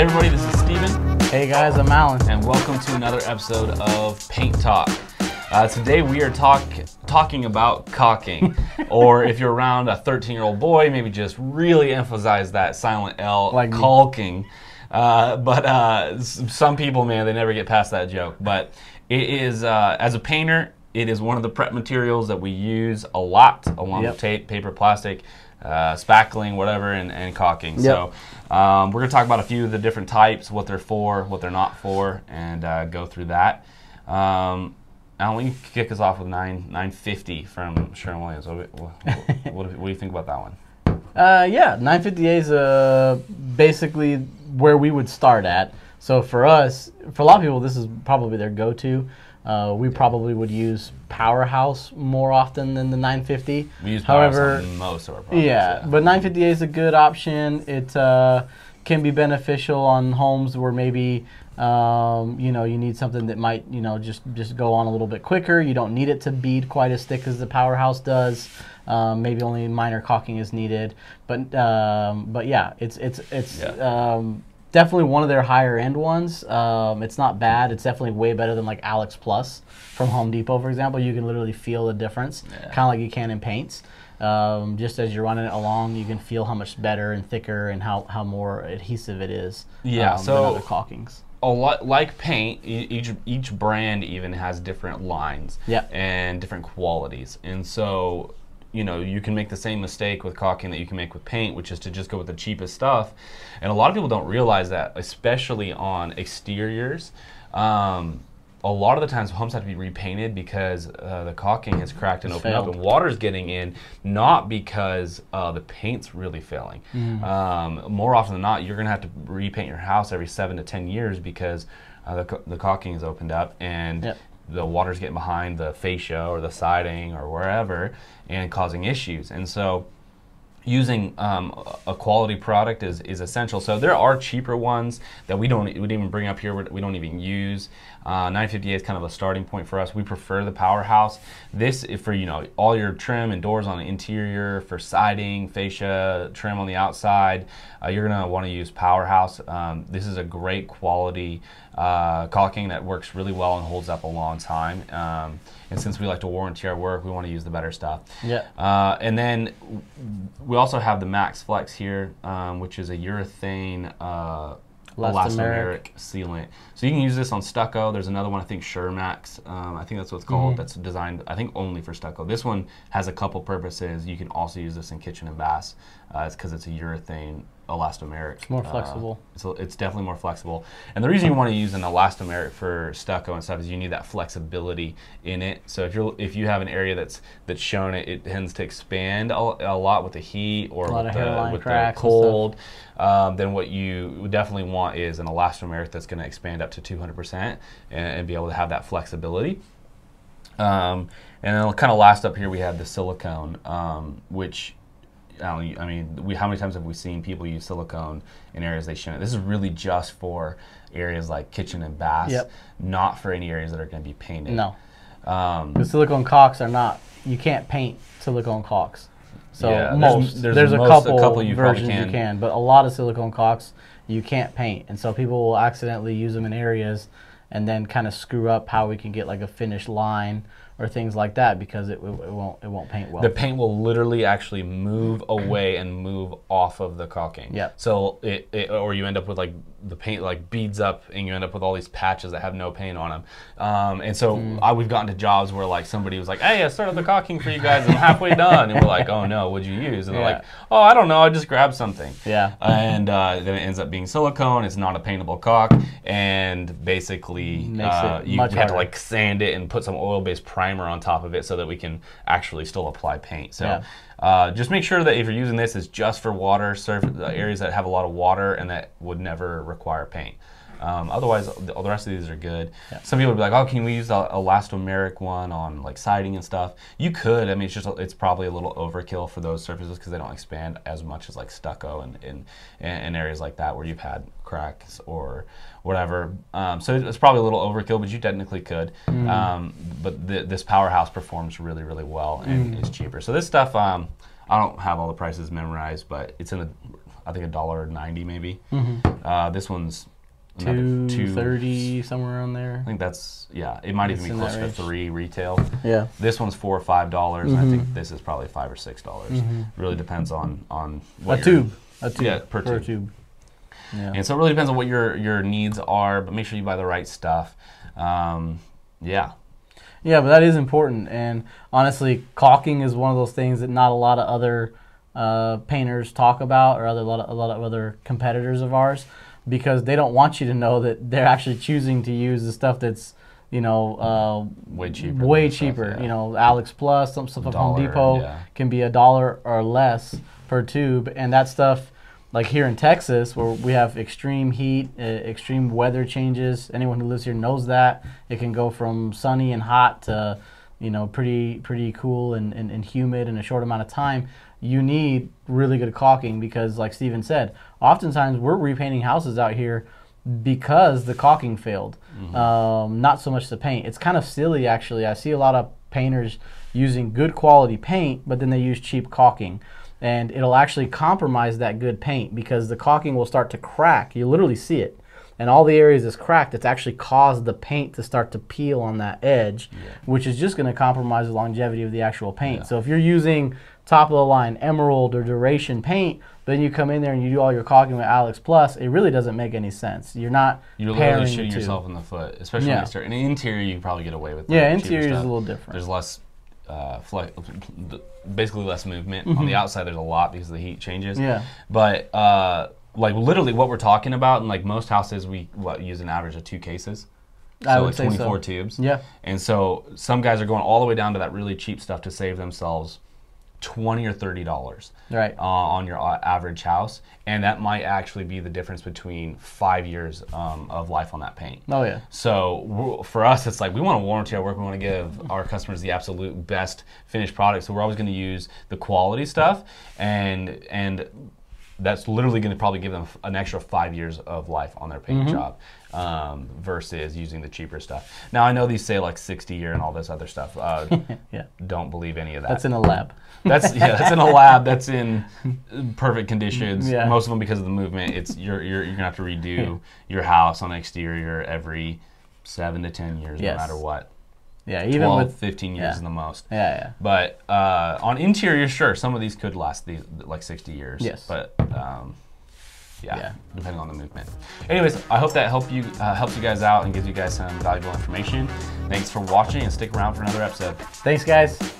Hey everybody, this is Steven, Hey guys, I'm Alan. and welcome to another episode of Paint Talk. Uh, today we are talk talking about caulking, or if you're around a 13 year old boy, maybe just really emphasize that silent L, Like caulking. Uh, but uh, some people, man, they never get past that joke. But it is, uh, as a painter, it is one of the prep materials that we use a lot, along Yep. with tape, paper, plastic, uh, spackling, whatever, and, and caulking. So um, we're going to talk about a few of the different types, what they're for, what they're not for, and uh, go through that. Um, Alan, you can kick us off with nine nine fifty from Sherwin Williams. What, what, what, what do you think about that one? Uh, yeah, 950A is uh, basically where we would start at. So for us, for a lot of people, this is probably their go-to. Uh, we probably would use Powerhouse more often than the 950. We use Powerhouse However, most of our products. yeah, but 950A is a good option. It uh, can be beneficial on homes where maybe um, you know you need something that might you know just just go on a little bit quicker. You don't need it to bead quite as thick as the Powerhouse does. Um, maybe only minor caulking is needed, but um, but yeah, it's it's it's Yeah. Definitely one of their higher end ones. Um, it's not bad. It's definitely way better than like Alex Plus from Home Depot, for example. You can literally feel the difference, Yeah. kind of like you can in paints. Um, just as you're running it along, you can feel how much better and thicker and how, how more adhesive it is. Yeah, um, so- than other caulkings. a lot like paint each each brand even has different lines Yep. and different qualities and so you know you can make the same mistake with caulking that you can make with paint which is to just go with the cheapest stuff and a lot of people don't realize that especially on exteriors um, a lot of the times homes have to be repainted because uh, the caulking has cracked and It's opened up and water's getting in not because uh, the paint's really failing Mm. um, more often than not you're going to have to repaint your house every seven to ten years because uh, the, the caulking is opened up and Yep. The water's getting behind the fascia or the siding or wherever and causing issues. And so using um, a quality product is, is essential. So there are cheaper ones that we don't we didn't even bring up here. We don't even use. Uh, 950A is kind of a starting point for us. We prefer the Powerhouse. This is for you know all your trim and doors on the interior, for siding, fascia, trim on the outside. Uh, you're gonna want to use Powerhouse. Um, this is a great quality uh, caulking that works really well and holds up a long time. Um, and since we like to warranty our work, we want to use the better stuff. Yeah. Uh, and then we also have the Max Flex here, um, which is a urethane uh, elastomeric sealant. So you can use this on stucco. There's another one, I think Shermax. Um, I think that's what it's called. That's designed, I think, only for stucco. This one has a couple purposes. You can also use this in kitchen and baths. Uh, it's because it's a urethane elastomeric. It's more flexible. it's, it's definitely more flexible. And the reason you want to use an elastomeric for stucco and stuff is you need that flexibility in it. So if you're if you have an area that's that's shown it, it tends to expand a, a lot with the heat or A lot with of the with the cracks and stuff. cold. Um, then what you definitely want is an elastomeric that's going to expand up to 200% and, and be able to have that flexibility. Um, and then kind of last up here we have the silicone, um, which I I mean, we, how many times have we seen people use silicone in areas they shouldn't? This is really just for areas like kitchen and baths, Yep. not for any areas that are going to be painted. No. Um, The silicone caulks are not, you can't paint silicone caulks. So Yeah, there's- most, there's there's, a, most- a couple couple you versions can. you can, but a lot of silicone caulks you can't paint. And so people will accidentally use them in areas and then kind of screw up how we can get like a finished line or things like that because it, it won't it won't paint well. the paint will literally actually move away and move off of the caulking. Yep. So it, it or you end up with like the paint like beads up and you end up with all these patches that have no paint on them. Um, and so Mm. I, we've gotten to jobs where like somebody was like, "Hey, I started the caulking for you guys. I'm halfway done," and we're like, "Oh no, what'd you use?" And they're Yeah. like, "Oh, I don't know. I just grabbed something." Yeah. And uh, then it ends up being silicone. It's not a paintable caulk, and basically uh, you have to like sand it and put some oil-based primer on top of it so that we can actually still apply paint. So Yeah. uh, just make sure that if you're using this, it's just for water, surf uh, areas that have a lot of water and that would never require paint. Um, otherwise, the, all the rest of these are good. Some people would be like, "Oh, can we use a elastomeric one on like siding and stuff?" You could. I mean, it's just it's probably a little overkill for those surfaces because they don't expand as much as like stucco and in and areas like that where you've had cracks or whatever. Um, so it's probably a little overkill, but you technically could. Um, but th- this powerhouse performs really, really well and is cheaper. So this stuff, um, I don't have all the prices memorized, but it's in a I think a dollar ninety maybe. Uh, this one's Two two thirty somewhere around there. I think that's yeah. It might even be in closer to three retail. Yeah. This one's four or five dollars. I Mm-hmm. think this is probably five or six dollars. Really depends on on A what your- tube. A tube. Yeah, per tube. tube. Yeah. And so it really depends on what your your needs are, but make sure you buy the right stuff. Um, yeah, Yeah, but that is important. And honestly, caulking is one of those things that not a lot of other uh, painters talk about, or other a lot of, a lot of other competitors of ours, because they don't want you to know that they're actually choosing to use the stuff that's you know uh, way cheaper. way than stuff, cheaper. yeah. You know, Alex Plus, some stuff from Home Depot yeah. can be a dollar or less per tube, and that stuff, like here in Texas, where we have extreme heat, uh, extreme weather changes. Anyone who lives here knows that it can go from sunny and hot to, you know, pretty pretty cool and, and, and humid in a short amount of time. You need really good caulking because, like Steven said, oftentimes we're repainting houses out here because the caulking failed. Um, not so much the paint. It's kind of silly, actually. I see a lot of painters using good quality paint, but then they use cheap caulking. And it'll actually compromise that good paint because the caulking will start to crack. You literally see it. And all the areas that's cracked, it's actually caused the paint to start to peel on that edge, which is just going to compromise the longevity of the actual paint. So if you're using top of the line emerald or duration paint, then you come in there and you do all your caulking with Alex Plus, it really doesn't make any sense. You're not You're literally shooting yourself in the foot, especially when you start. In the interior, you can probably get away with. the Yeah, interior is a little different. There's less, uh, flex, basically less movement Mm-hmm. on the outside. There's a lot because the heat changes. Yeah. But uh, like literally, what we're talking about, and like most houses, we what use an average of two cases. I so would like say so. 24 tubes. Yeah. And so some guys are going all the way down to that really cheap stuff to save themselves twenty or thirty dollars Right. uh, on your uh, average house, and that might actually be the difference between five years um, of life on that paint. Oh yeah. So for us, it's like we want to warranty our work. We want to give our customers the absolute best finished product. So we're always going to use the quality stuff, and and that's literally going to probably give them an extra five years of life on their paint job um, versus using the cheaper stuff. Now I know these say like 60 year and all this other stuff. Uh, Yeah. don't believe any of that. That's in a lab. That's yeah, that's in a lab. That's in perfect conditions. Yeah. Most of them because of the movement. It's you're you're, you're gonna have to redo your house on the exterior every seven to ten years, Yes. no matter what. Yeah. Even 12, with 15 years yeah. is the most. yeah yeah. But uh, on interior, sure, some of these could last these like 60 years. Yes. But um, yeah, Yeah. depending on the movement. Anyways, I hope that helped you uh, helps you guys out and gives you guys some valuable information. Thanks for watching and stick around for another episode. Thanks guys.